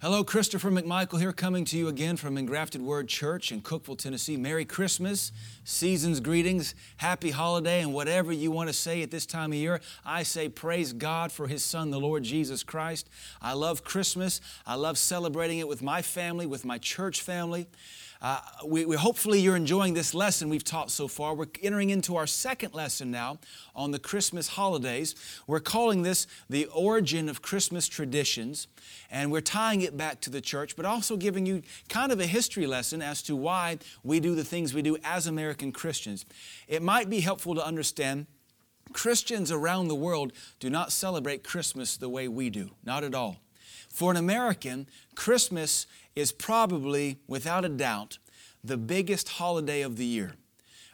Hello, Christopher McMichael here, coming to you again from Engrafted Word Church in Cookeville, Tennessee. Merry Christmas, season's greetings, happy holiday, and whatever you want to say at this time of year, I say praise God for His Son, the Lord Jesus Christ. I love Christmas. I love celebrating it with my family, with my church family. Uh, we, we, hopefully you're enjoying this lesson we've taught so far. We're entering into our second lesson now on the Christmas holidays. We're calling this the origin of Christmas traditions, and we're tying it back to the church, but also giving you kind of a history lesson as to why we do the things we do as American Christians. It might be helpful to understand Christians around the world do not celebrate Christmas the way we do, not at all. For an American, Christmas is probably, without a doubt, the biggest holiday of the year.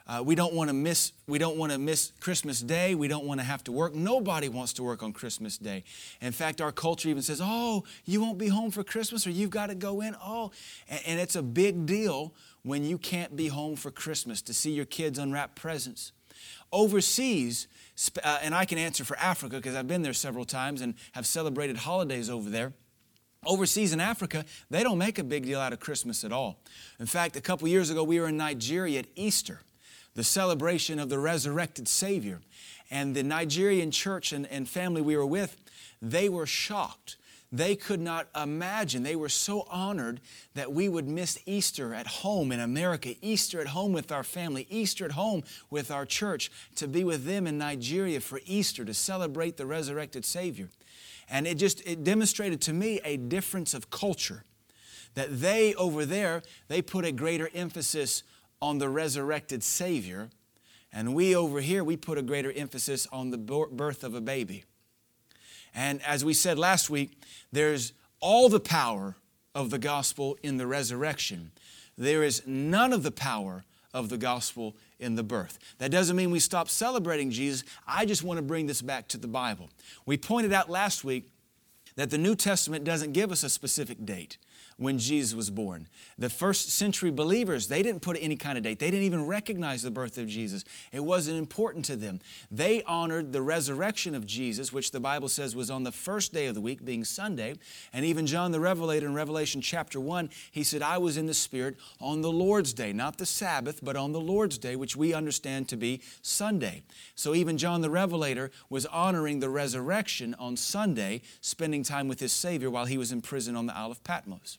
Uh, we don't want to miss. We don't want to miss Christmas Day. We don't want to have to work. Nobody wants to work on Christmas Day. In fact, our culture even says, "Oh, you won't be home for Christmas, or you've got to go in." Oh, and, and it's a big deal when you can't be home for Christmas to see your kids unwrap presents. Overseas, uh, and I can answer for Africa because I've been there several times and have celebrated holidays over there. Overseas in Africa, they don't make a big deal out of Christmas at all. In fact, a couple years ago, we were in Nigeria at Easter, the celebration of the resurrected Savior. And the Nigerian church and, and family we were with, they were shocked. They could not imagine. They were so honored that we would miss Easter at home in America, Easter at home with our family, Easter at home with our church, to be with them in Nigeria for Easter to celebrate the resurrected Savior. And it just it demonstrated to me a difference of culture. That they over there, they put a greater emphasis on the resurrected Savior. And we over here, we put a greater emphasis on the birth of a baby. And as we said last week, there's all the power of the gospel in the resurrection. There is none of the power of the gospel in the birth. That doesn't mean we stop celebrating Jesus. I just want to bring this back to the Bible. We pointed out last week that the New Testament doesn't give us a specific date when Jesus was born. The first century believers, they didn't put any kind of date. They didn't even recognize the birth of Jesus. It wasn't important to them. They honored the resurrection of Jesus, which the Bible says was on the first day of the week, being Sunday. And even John the Revelator in Revelation chapter 1, he said, I was in the Spirit on the Lord's day, not the Sabbath, but on the Lord's day, which we understand to be Sunday. So even John the Revelator was honoring the resurrection on Sunday, spending time with his Savior while he was in prison on the Isle of Patmos.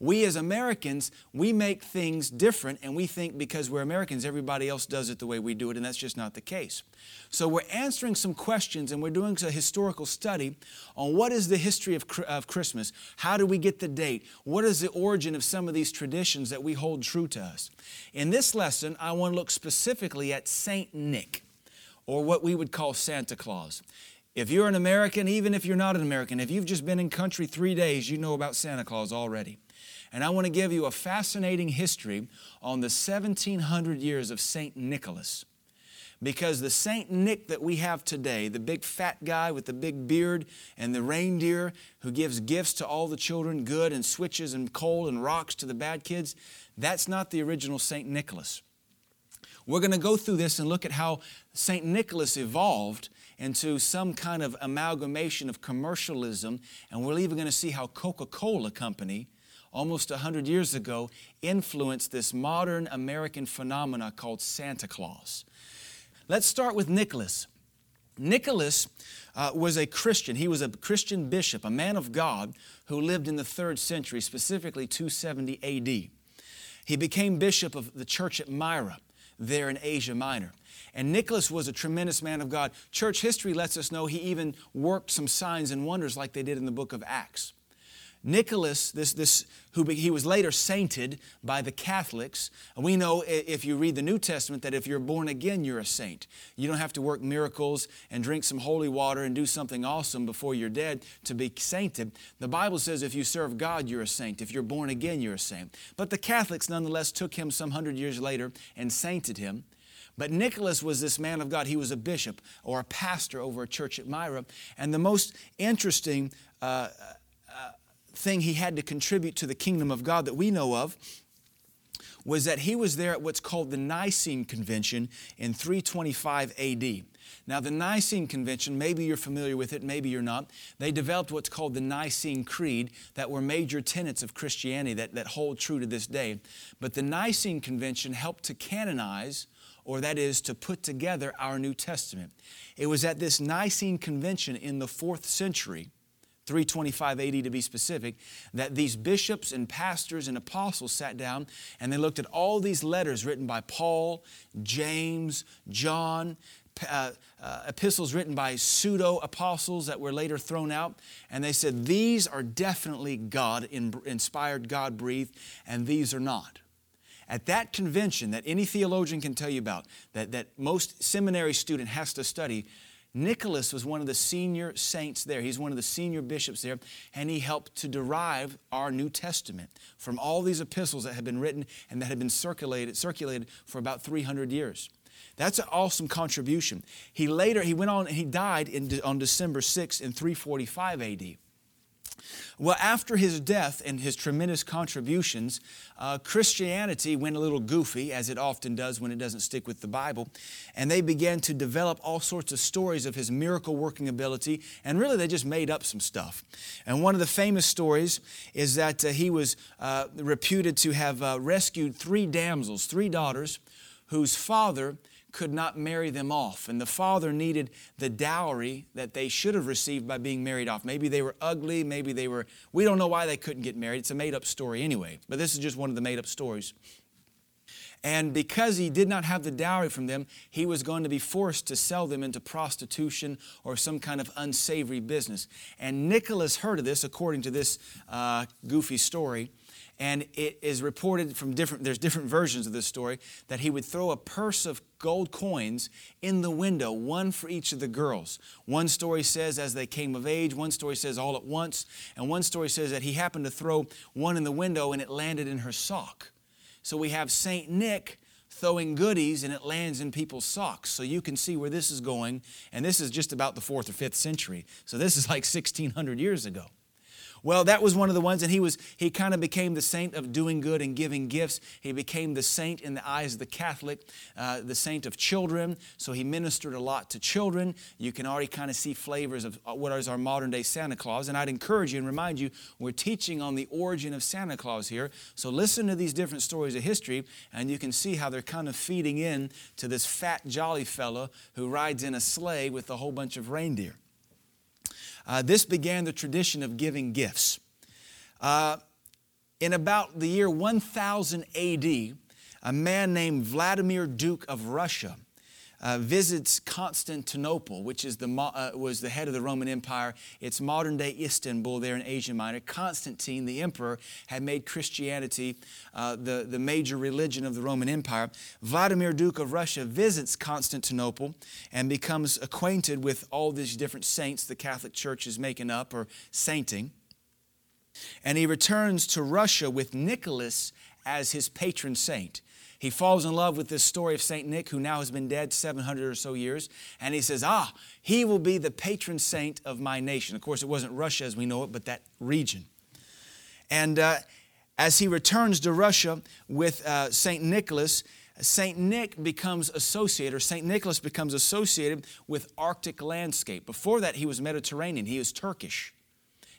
We as Americans, we make things different and we think because we're Americans, everybody else does it the way we do it, and that's just not the case. So we're answering some questions and we're doing a historical study on what is the history of, of Christmas? How do we get the date? What is the origin of some of these traditions that we hold true to us? In this lesson, I want to look specifically at Saint Nick, or what we would call Santa Claus. If you're an American, even if you're not an American, if you've just been in country three days, you know about Santa Claus already. And I want to give you a fascinating history on the 1700 years of St. Nicholas. Because the St. Nick that we have today, the big fat guy with the big beard and the reindeer who gives gifts to all the children, good, and switches and coal and rocks to the bad kids, that's not the original St. Nicholas. We're going to go through this and look at how St. Nicholas evolved into some kind of amalgamation of commercialism, and we're even going to see how Coca Cola Company almost 100 years ago influenced this modern American phenomena called Santa Claus. Let's start with Nicholas. Nicholas uh, was a Christian. He was a Christian bishop, a man of God who lived in the third century, specifically 270 AD. He became bishop of the church at Myra, there in Asia Minor. And Nicholas was a tremendous man of God. Church history lets us know he even worked some signs and wonders like they did in the book of Acts. Nicholas, this, this, who he was later sainted by the Catholics. We know if you read the New Testament that if you're born again, you're a saint. You don't have to work miracles and drink some holy water and do something awesome before you're dead to be sainted. The Bible says if you serve God, you're a saint. If you're born again, you're a saint. But the Catholics nonetheless took him some hundred years later and sainted him. But Nicholas was this man of God. He was a bishop or a pastor over a church at Myra. And the most interesting uh, thing he had to contribute to the kingdom of God that we know of was that he was there at what's called the Nicene Convention in 325 AD. Now, the Nicene Convention, maybe you're familiar with it, maybe you're not. They developed what's called the Nicene Creed that were major tenets of Christianity that, that hold true to this day. But the Nicene Convention helped to canonize, or that is, to put together our New Testament. It was at this Nicene Convention in the fourth century 325 AD to be specific, that these bishops and pastors and apostles sat down and they looked at all these letters written by Paul, James, John, uh, uh, epistles written by pseudo apostles that were later thrown out, and they said, These are definitely God inspired, God breathed, and these are not. At that convention that any theologian can tell you about, that, that most seminary student has to study, Nicholas was one of the senior saints there. He's one of the senior bishops there, and he helped to derive our New Testament from all these epistles that had been written and that had been circulated, circulated for about 300 years. That's an awesome contribution. He later, he went on and he died in, on December 6 in 345 AD. Well, after his death and his tremendous contributions, uh, Christianity went a little goofy, as it often does when it doesn't stick with the Bible, and they began to develop all sorts of stories of his miracle working ability, and really they just made up some stuff. And one of the famous stories is that uh, he was uh, reputed to have uh, rescued three damsels, three daughters, whose father could not marry them off. And the father needed the dowry that they should have received by being married off. Maybe they were ugly, maybe they were, we don't know why they couldn't get married. It's a made up story anyway, but this is just one of the made up stories. And because he did not have the dowry from them, he was going to be forced to sell them into prostitution or some kind of unsavory business. And Nicholas heard of this, according to this uh, goofy story and it is reported from different there's different versions of this story that he would throw a purse of gold coins in the window one for each of the girls one story says as they came of age one story says all at once and one story says that he happened to throw one in the window and it landed in her sock so we have saint nick throwing goodies and it lands in people's socks. So you can see where this is going. And this is just about the fourth or fifth century. So this is like 1600 years ago. Well, that was one of the ones, and he was he kind of became the saint of doing good and giving gifts. He became the saint in the eyes of the Catholic, uh, the saint of children. So he ministered a lot to children. You can already kind of see flavors of uh, what is our modern day Santa Claus. And I'd encourage you and remind you, we're teaching on the origin of Santa Claus here. So listen to these different stories of history, and you can see how they're kind of feeding in to this fat jolly fellow who rides in a sleigh with a whole bunch of reindeer. Uh, this began the tradition of giving gifts. Uh, in about the year 1000 AD, a man named Vladimir Duke of Russia uh, visits Constantinople, which is the, uh, was the head of the Roman Empire. It's modern day Istanbul there in Asia Minor. Constantine, the emperor, had made Christianity uh, the, the major religion of the Roman Empire. Vladimir, Duke of Russia, visits Constantinople and becomes acquainted with all these different saints the Catholic Church is making up or sainting. And he returns to Russia with Nicholas as his patron saint. He falls in love with this story of St. Nick, who now has been dead 700 or so years. And he says, Ah, he will be the patron saint of my nation. Of course, it wasn't Russia as we know it, but that region. And uh, as he returns to Russia with uh, St. Nicholas, St. Nick becomes associated, or St. Nicholas becomes associated with Arctic landscape. Before that, he was Mediterranean, he was Turkish.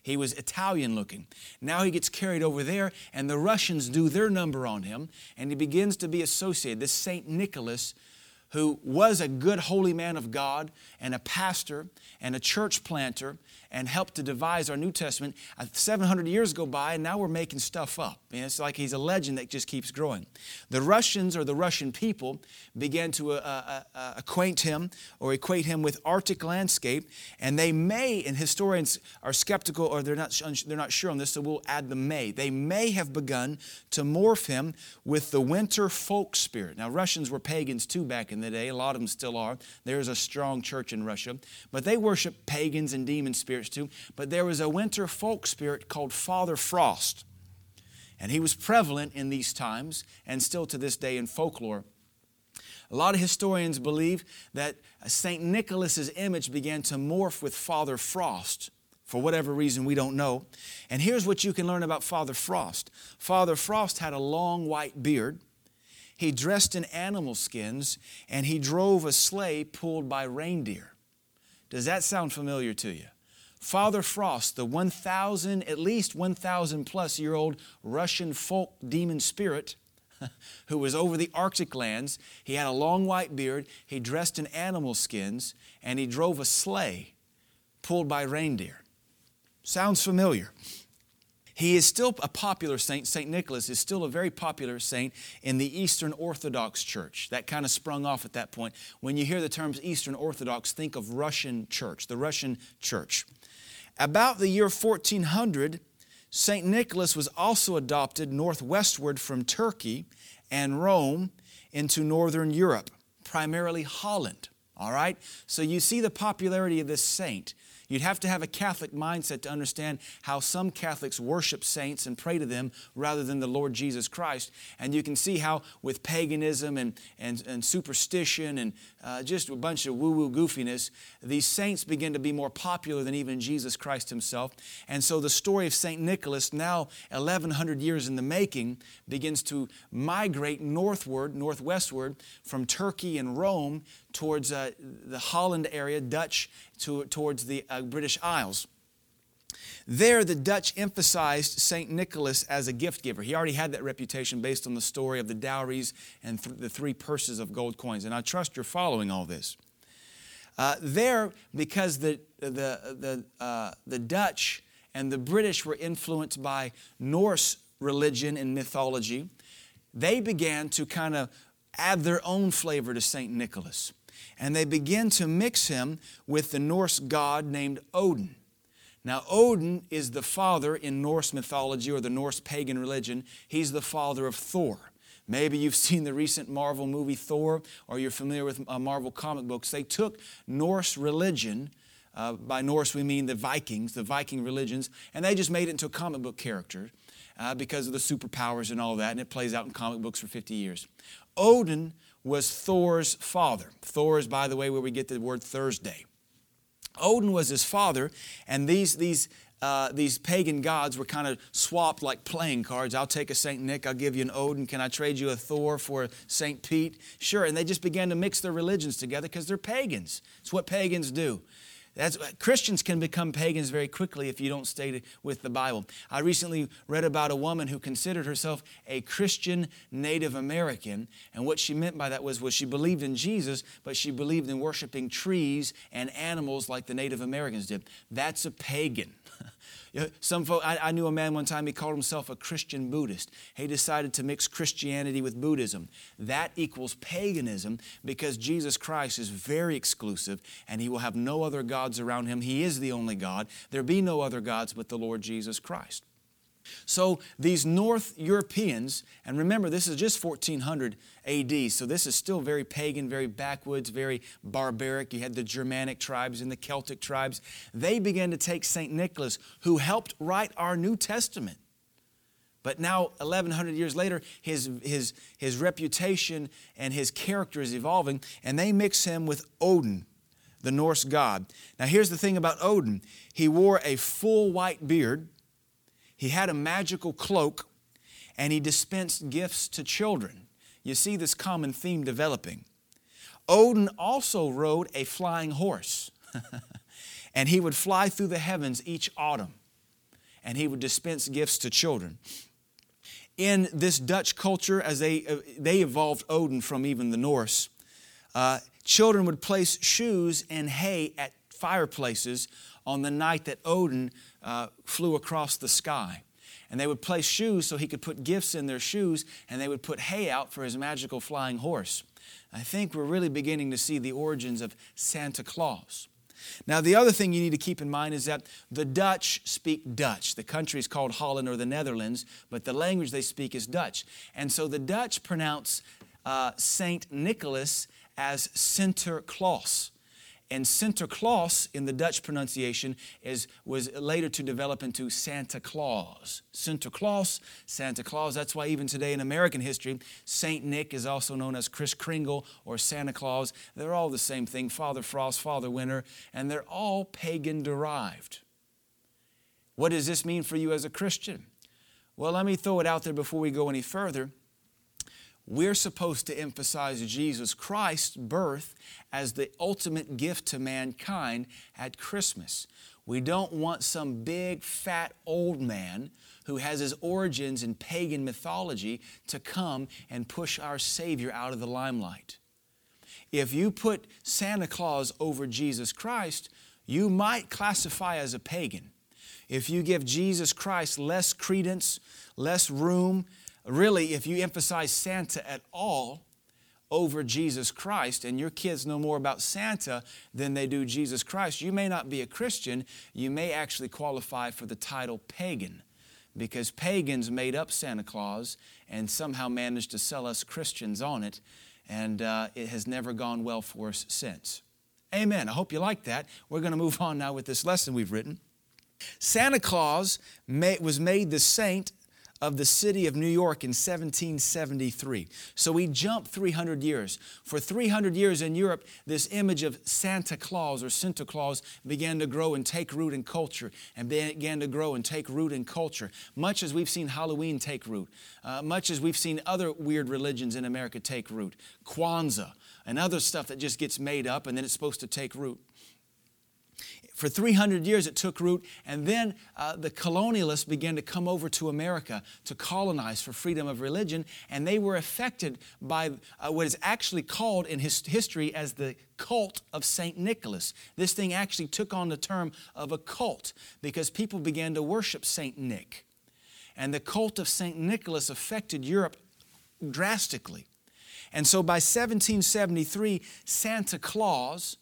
He was Italian looking. Now he gets carried over there, and the Russians do their number on him, and he begins to be associated. This St. Nicholas who was a good holy man of God and a pastor and a church planter and helped to devise our New Testament. Uh, 700 years go by and now we're making stuff up. it's like he's a legend that just keeps growing. The Russians or the Russian people began to uh, uh, uh, acquaint him or equate him with Arctic landscape, and they may, and historians are skeptical or they're not, they're not sure on this, so we'll add the may. They may have begun to morph him with the winter folk spirit. Now, Russians were pagans too back in the day. A lot of them still are. There's a strong church in Russia. But they worship pagans and demon spirits too. But there was a winter folk spirit called Father Frost. And he was prevalent in these times and still to this day in folklore. A lot of historians believe that St. Nicholas's image began to morph with Father Frost for whatever reason we don't know. And here's what you can learn about Father Frost. Father Frost had a long white beard. he dressed in animal skins, and he drove a sleigh pulled by reindeer. Does that sound familiar to you? Father Frost, the 1,000, at least 1,000 plus year old Russian folk demon spirit who was over the Arctic lands, he had a long white beard, he dressed in animal skins, and he drove a sleigh pulled by reindeer. Sounds familiar. He is still a popular saint. St. Nicholas is still a very popular saint in the Eastern Orthodox Church. That kind of sprung off at that point. When you hear the terms Eastern Orthodox, think of Russian church, the Russian church. About the year 1400, St. Nicholas was also adopted northwestward from Turkey and Rome into northern Europe, primarily Holland. All right? So you see the popularity of this saint. You'd have to have a Catholic mindset to understand how some Catholics worship saints and pray to them rather than the Lord Jesus Christ. And you can see how, with paganism and, and, and superstition and uh, just a bunch of woo woo goofiness, these saints begin to be more popular than even Jesus Christ himself. And so the story of St. Nicholas, now 1100 years in the making, begins to migrate northward, northwestward from Turkey and Rome towards uh, the Holland area, Dutch, to, towards the uh, British Isles. There, the Dutch emphasized St. Nicholas as a gift giver. He already had that reputation based on the story of the dowries and th- the three purses of gold coins. And I trust you're following all this. Uh, there, because the, the, the, uh, the Dutch and the British were influenced by Norse religion and mythology, they began to kind of add their own flavor to St. Nicholas and they begin to mix him with the Norse god named Odin. Now, Odin is the father in Norse mythology or the Norse pagan religion. He's the father of Thor. Maybe you've seen the recent Marvel movie Thor, or you're familiar with uh, Marvel comic books. They took Norse religion, uh, by Norse we mean the Vikings, the Viking religions, and they just made it into a comic book character uh, because of the superpowers and all that, and it plays out in comic books for 50 years. Odin was Thor's father. Thor is, by the way, where we get the word Thursday. Odin was his father, and these, these, uh, these pagan gods were kind of swapped like playing cards. I'll take a St. Nick, I'll give you an Odin. Can I trade you a Thor for St. Pete? Sure. And they just began to mix their religions together because they're pagans. It's what pagans do. That's, Christians can become pagans very quickly if you don't stay with the Bible. I recently read about a woman who considered herself a Christian Native American, and what she meant by that was, was she believed in Jesus, but she believed in worshiping trees and animals like the Native Americans did. That's a pagan. Some folk, I, I, knew a man one time, he called himself a Christian Buddhist. He decided to mix Christianity with Buddhism. That equals paganism because Jesus Christ is very exclusive and he will have no other gods around him. He is the only God. There be no other gods but the Lord Jesus Christ. So these North Europeans, and remember this is just 1400 AD, so this is still very pagan, very backwoods, very barbaric. You had the Germanic tribes and the Celtic tribes. They began to take St. Nicholas, who helped write our New Testament. But now, 1100 years later, his, his, his reputation and his character is evolving, and they mix him with Odin, the Norse god. Now, here's the thing about Odin he wore a full white beard he had a magical cloak and he dispensed gifts to children. You see this common theme developing. Odin also rode a flying horse, and he would fly through the heavens each autumn, and he would dispense gifts to children. In this Dutch culture, as they, uh, they evolved Odin from even the Norse, uh, children would place shoes and hay at fireplaces on the night that Odin uh, flew across the sky. And they would place shoes so he could put gifts in their shoes, and they would put hay out for his magical flying horse. I think we're really beginning to see the origins of Santa Claus. Now, the other thing you need to keep in mind is that the Dutch speak Dutch. The country is called Holland or the Netherlands, but the language they speak is Dutch. And so the Dutch pronounce uh, Saint Nicholas as Sinterklaas. And Sinterklaas in the Dutch pronunciation is, was later to develop into Santa Claus. Sinterklaas, Santa Claus. That's why even today in American history, Saint Nick is also known as Kris Kringle or Santa Claus. They're all the same thing Father Frost, Father Winter, and they're all pagan derived. What does this mean for you as a Christian? Well, let me throw it out there before we go any further. We're supposed to emphasize Jesus Christ's birth as the ultimate gift to mankind at Christmas. We don't want some big, fat old man who has his origins in pagan mythology to come and push our Savior out of the limelight. If you put Santa Claus over Jesus Christ, you might classify as a pagan. If you give Jesus Christ less credence, less room, really, if you emphasize Santa at all over Jesus Christ, and your kids know more about Santa than they do Jesus Christ, you may not be a Christian. You may actually qualify for the title pagan because pagans made up Santa Claus and somehow managed to sell us Christians on it, and uh, it has never gone well for us since. Amen. I hope you like that. We're going to move on now with this lesson we've written. Santa Claus was made the saint of the city of New York in 1773. So we jump 300 years. For 300 years in Europe, this image of Santa Claus or Santa Claus began to grow and take root in culture and began to grow and take root in culture, much as we've seen Halloween take root, uh, much as we've seen other weird religions in America take root, Kwanzaa and other stuff that just gets made up and then it's supposed to take root for 300 years it took root, and then uh, the colonialists began to come over to America to colonize for freedom of religion, and they were affected by uh, what is actually called in his history as the cult of St. Nicholas. This thing actually took on the term of a cult because people began to worship St. Nick. And the cult of St. Nicholas affected Europe drastically. And so by 1773, Santa Claus,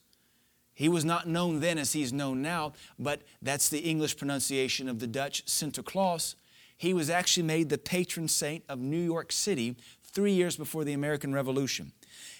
he was not known then as he's known now, but that's the English pronunciation of the Dutch Sinterklaas. He was actually made the patron saint of New York City three years before the American Revolution.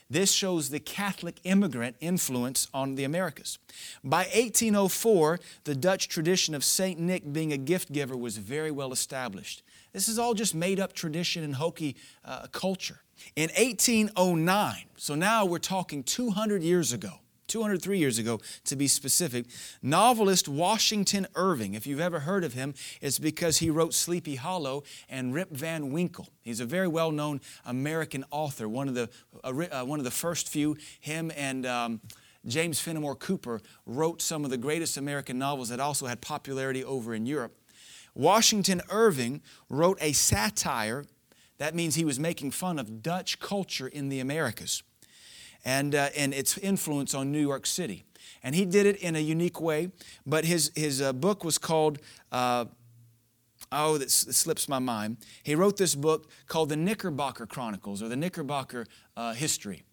This shows the Catholic immigrant influence on the Americas. By 1804, the Dutch tradition of St. Nick being a gift giver was very well established. This is all just made up tradition and hokey uh, culture. In 1809, so now we're talking 200 years ago, 203 years ago to be specific. Novelist Washington Irving, if you've ever heard of him, it's because he wrote Sleepy Hollow and Rip Van Winkle. He's a very well known American author, one of the, uh, one of the first few. Him and um, James Fenimore Cooper wrote some of the greatest American novels that also had popularity over in Europe. Washington Irving wrote a satire. That means he was making fun of Dutch culture in the Americas and, uh, and its influence on New York City. And he did it in a unique way, but his, his uh, book was called, uh, oh, that slips my mind. He wrote this book called The Knickerbocker Chronicles or The Knickerbocker uh, History.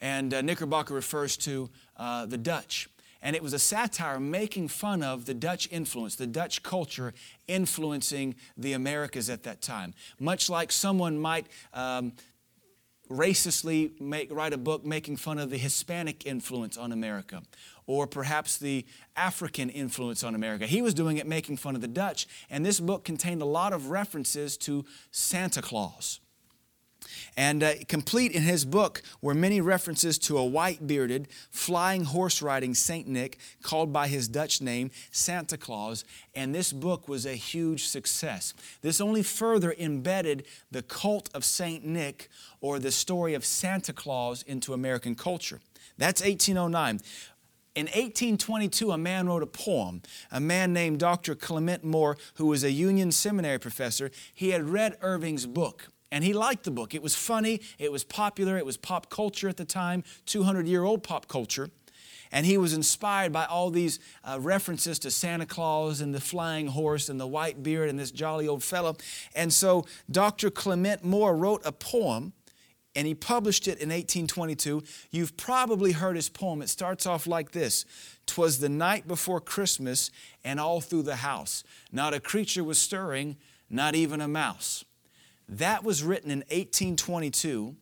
And uh, Knickerbocker refers to uh, the Dutch. And it was a satire making fun of the Dutch influence, the Dutch culture influencing the Americas at that time. Much like someone might um, racistly make, write a book making fun of the Hispanic influence on America or perhaps the African influence on America. He was doing it making fun of the Dutch, and this book contained a lot of references to Santa Claus. And uh, complete in his book were many references to a white bearded, flying horse riding Saint Nick, called by his Dutch name Santa Claus. And this book was a huge success. This only further embedded the cult of Saint Nick or the story of Santa Claus into American culture. That's 1809. In 1822, a man wrote a poem. A man named Dr. Clement Moore, who was a Union Seminary professor, he had read Irving's book. And he liked the book. It was funny, it was popular, it was pop culture at the time, 200 year old pop culture. And he was inspired by all these uh, references to Santa Claus and the flying horse and the white beard and this jolly old fellow. And so Dr. Clement Moore wrote a poem and he published it in 1822. You've probably heard his poem. It starts off like this Twas the night before Christmas, and all through the house, not a creature was stirring, not even a mouse. That was written in 1822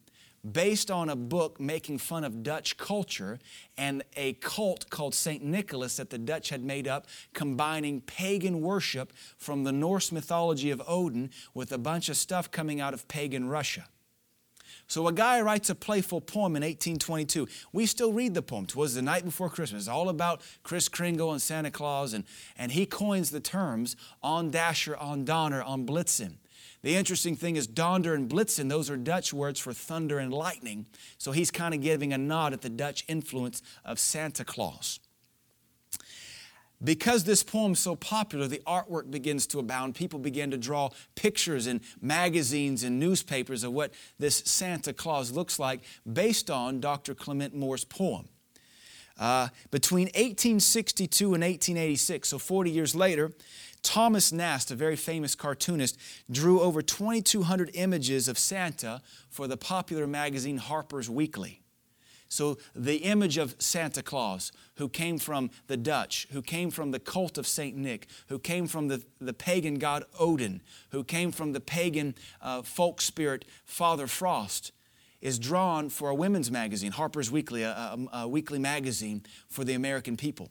based on a book making fun of Dutch culture and a cult called St. Nicholas that the Dutch had made up, combining pagan worship from the Norse mythology of Odin with a bunch of stuff coming out of pagan Russia. So a guy writes a playful poem in 1822. We still read the poem. Twas the night before Christmas. It's all about Kris Kringle and Santa Claus, and, and he coins the terms on Dasher, on Donner, on Blitzen. The interesting thing is Donder and Blitzen, those are Dutch words for thunder and lightning. So he's kind of giving a nod at the Dutch influence of Santa Claus. Because this poem's so popular, the artwork begins to abound. People begin to draw pictures in magazines and newspapers of what this Santa Claus looks like based on Dr. Clement Moore's poem. Uh, between 1862 and 1886, so 40 years later, Thomas Nast, a very famous cartoonist, drew over 2,200 images of Santa for the popular magazine Harper's Weekly. So, the image of Santa Claus, who came from the Dutch, who came from the cult of St. Nick, who came from the, the pagan god Odin, who came from the pagan uh, folk spirit Father Frost, is drawn for a women's magazine, Harper's Weekly, a, a, a weekly magazine for the American people.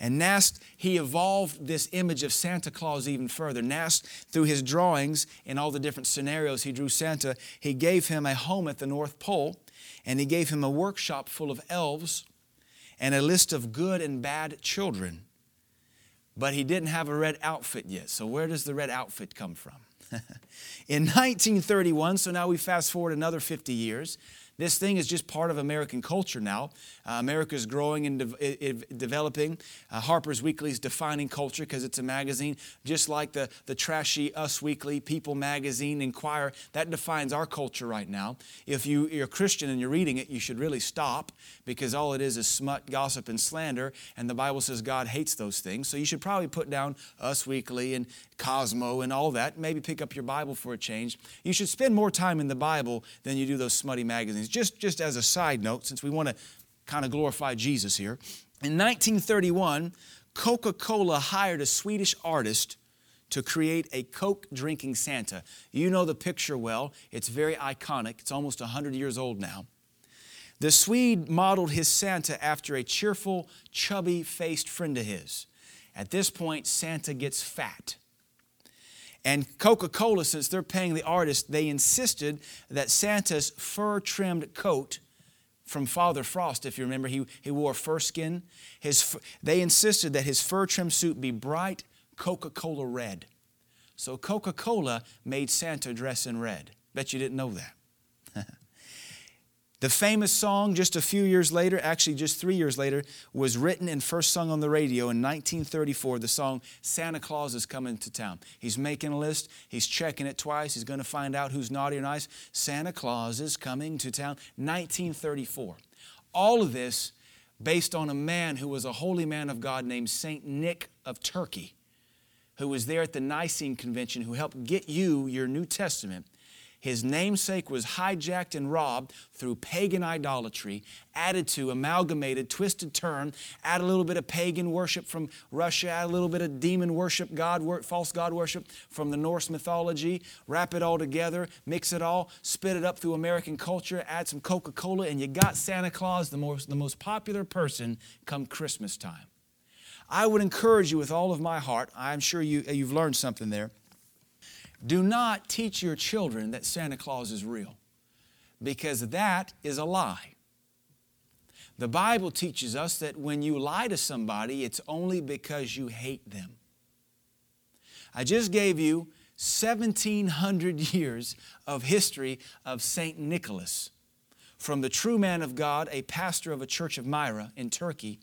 And Nast, he evolved this image of Santa Claus even further. Nast, through his drawings in all the different scenarios he drew Santa, he gave him a home at the North Pole, and he gave him a workshop full of elves and a list of good and bad children. But he didn't have a red outfit yet. So, where does the red outfit come from? in 1931, so now we fast forward another 50 years, this thing is just part of American culture now. Uh, America is growing and de- developing. Uh, Harper's Weekly is defining culture because it's a magazine, just like the, the trashy Us Weekly, People Magazine, Inquirer. That defines our culture right now. If you, you're a Christian and you're reading it, you should really stop because all it is is smut, gossip, and slander. And the Bible says God hates those things. So you should probably put down Us Weekly and Cosmo and all that. Maybe pick up your Bible for a change. You should spend more time in the Bible than you do those smutty magazines. Just, just as a side note, since we want to kind of glorify Jesus here. In 1931, Coca Cola hired a Swedish artist to create a Coke drinking Santa. You know the picture well, it's very iconic, it's almost 100 years old now. The Swede modeled his Santa after a cheerful, chubby faced friend of his. At this point, Santa gets fat. And Coca Cola, since they're paying the artist, they insisted that Santa's fur trimmed coat from Father Frost, if you remember, he, he wore fur skin. His, they insisted that his fur trimmed suit be bright Coca Cola red. So Coca Cola made Santa dress in red. Bet you didn't know that. The famous song, just a few years later, actually just three years later, was written and first sung on the radio in 1934. The song Santa Claus is Coming to Town. He's making a list, he's checking it twice, he's going to find out who's naughty or nice. Santa Claus is coming to town. 1934. All of this based on a man who was a holy man of God named St. Nick of Turkey, who was there at the Nicene Convention, who helped get you your New Testament his namesake was hijacked and robbed through pagan idolatry, added to, amalgamated, twisted turned, add a little bit of pagan worship from Russia, add a little bit of demon worship, God, false God worship from the Norse mythology, wrap it all together, mix it all, spit it up through American culture, add some Coca Cola, and you got Santa Claus, the most, the most popular person come Christmas time. I would encourage you with all of my heart, I'm sure you, you've learned something there do not teach your children that Santa Claus is real because that is a lie. The Bible teaches us that when you lie to somebody, it's only because you hate them. I just gave you 1700 years of history of St. Nicholas. From the true man of God, a pastor of a church of Myra in Turkey,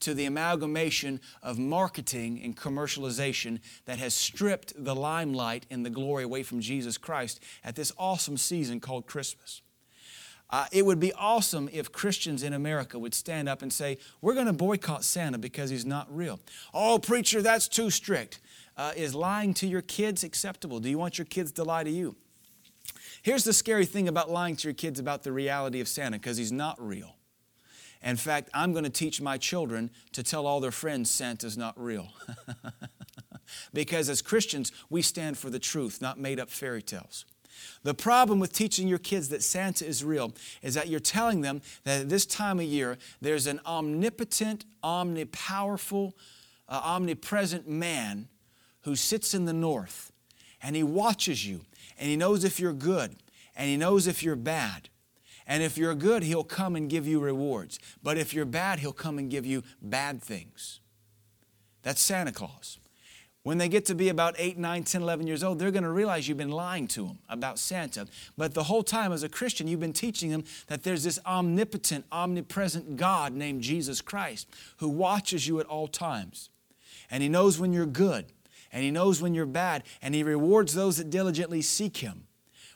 to the amalgamation of marketing and commercialization that has stripped the limelight and the glory away from Jesus Christ at this awesome season called Christmas. Uh, it would be awesome if Christians in America would stand up and say, We're going to boycott Santa because he's not real. Oh, preacher, that's too strict. Uh, is lying to your kids acceptable? Do you want your kids to lie to you? Here's the scary thing about lying to your kids about the reality of Santa because he's not real. In fact, I'm going to teach my children to tell all their friends Santa's not real. because as Christians, we stand for the truth, not made up fairy tales. The problem with teaching your kids that Santa is real is that you're telling them that at this time of year, there's an omnipotent, omnipowerful, uh, omnipresent man who sits in the north and he watches you and he knows if you're good and he knows if you're bad. And if you're good, He'll come and give you rewards. But if you're bad, He'll come and give you bad things. That's Santa Claus. When they get to be about 8, 9, 10, 11 years old, they're going to realize you've been lying to them about Santa. But the whole time as a Christian, you've been teaching them that there's this omnipotent, omnipresent God named Jesus Christ who watches you at all times. And He knows when you're good, and He knows when you're bad, and He rewards those that diligently seek Him.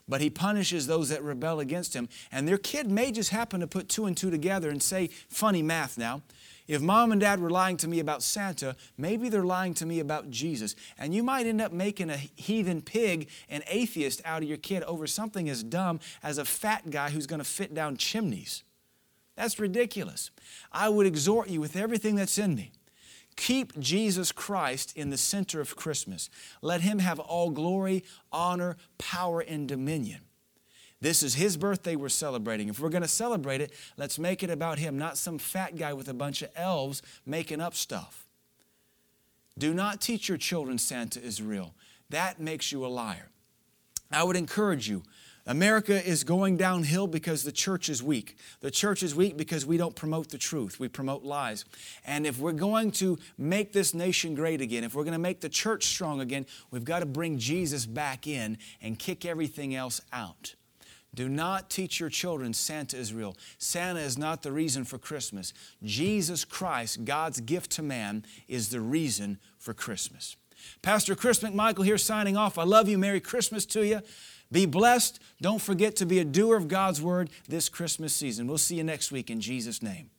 But He punishes those that rebel against Him. And their kid may just happen to put two and two together and say, funny math now. If mom and dad were lying to me about Santa, maybe they're lying to me about Jesus. And you might end up making a heathen pig and atheist out of your kid over something as dumb as a fat guy who's going to fit down chimneys. That's ridiculous. I would exhort you with everything that's in me. Keep Jesus Christ in the center of Christmas. Let Him have all glory, honor, power, and dominion. This is his birthday we're celebrating. If we're going to celebrate it, let's make it about him, not some fat guy with a bunch of elves making up stuff. Do not teach your children Santa is real. That makes you a liar. I would encourage you. America is going downhill because the church is weak. The church is weak because we don't promote the truth, we promote lies. And if we're going to make this nation great again, if we're going to make the church strong again, we've got to bring Jesus back in and kick everything else out. Do not teach your children Santa is real. Santa is not the reason for Christmas. Jesus Christ, God's gift to man, is the reason for Christmas. Pastor Chris McMichael here signing off. I love you. Merry Christmas to you. Be blessed. Don't forget to be a doer of God's word this Christmas season. We'll see you next week in Jesus' name.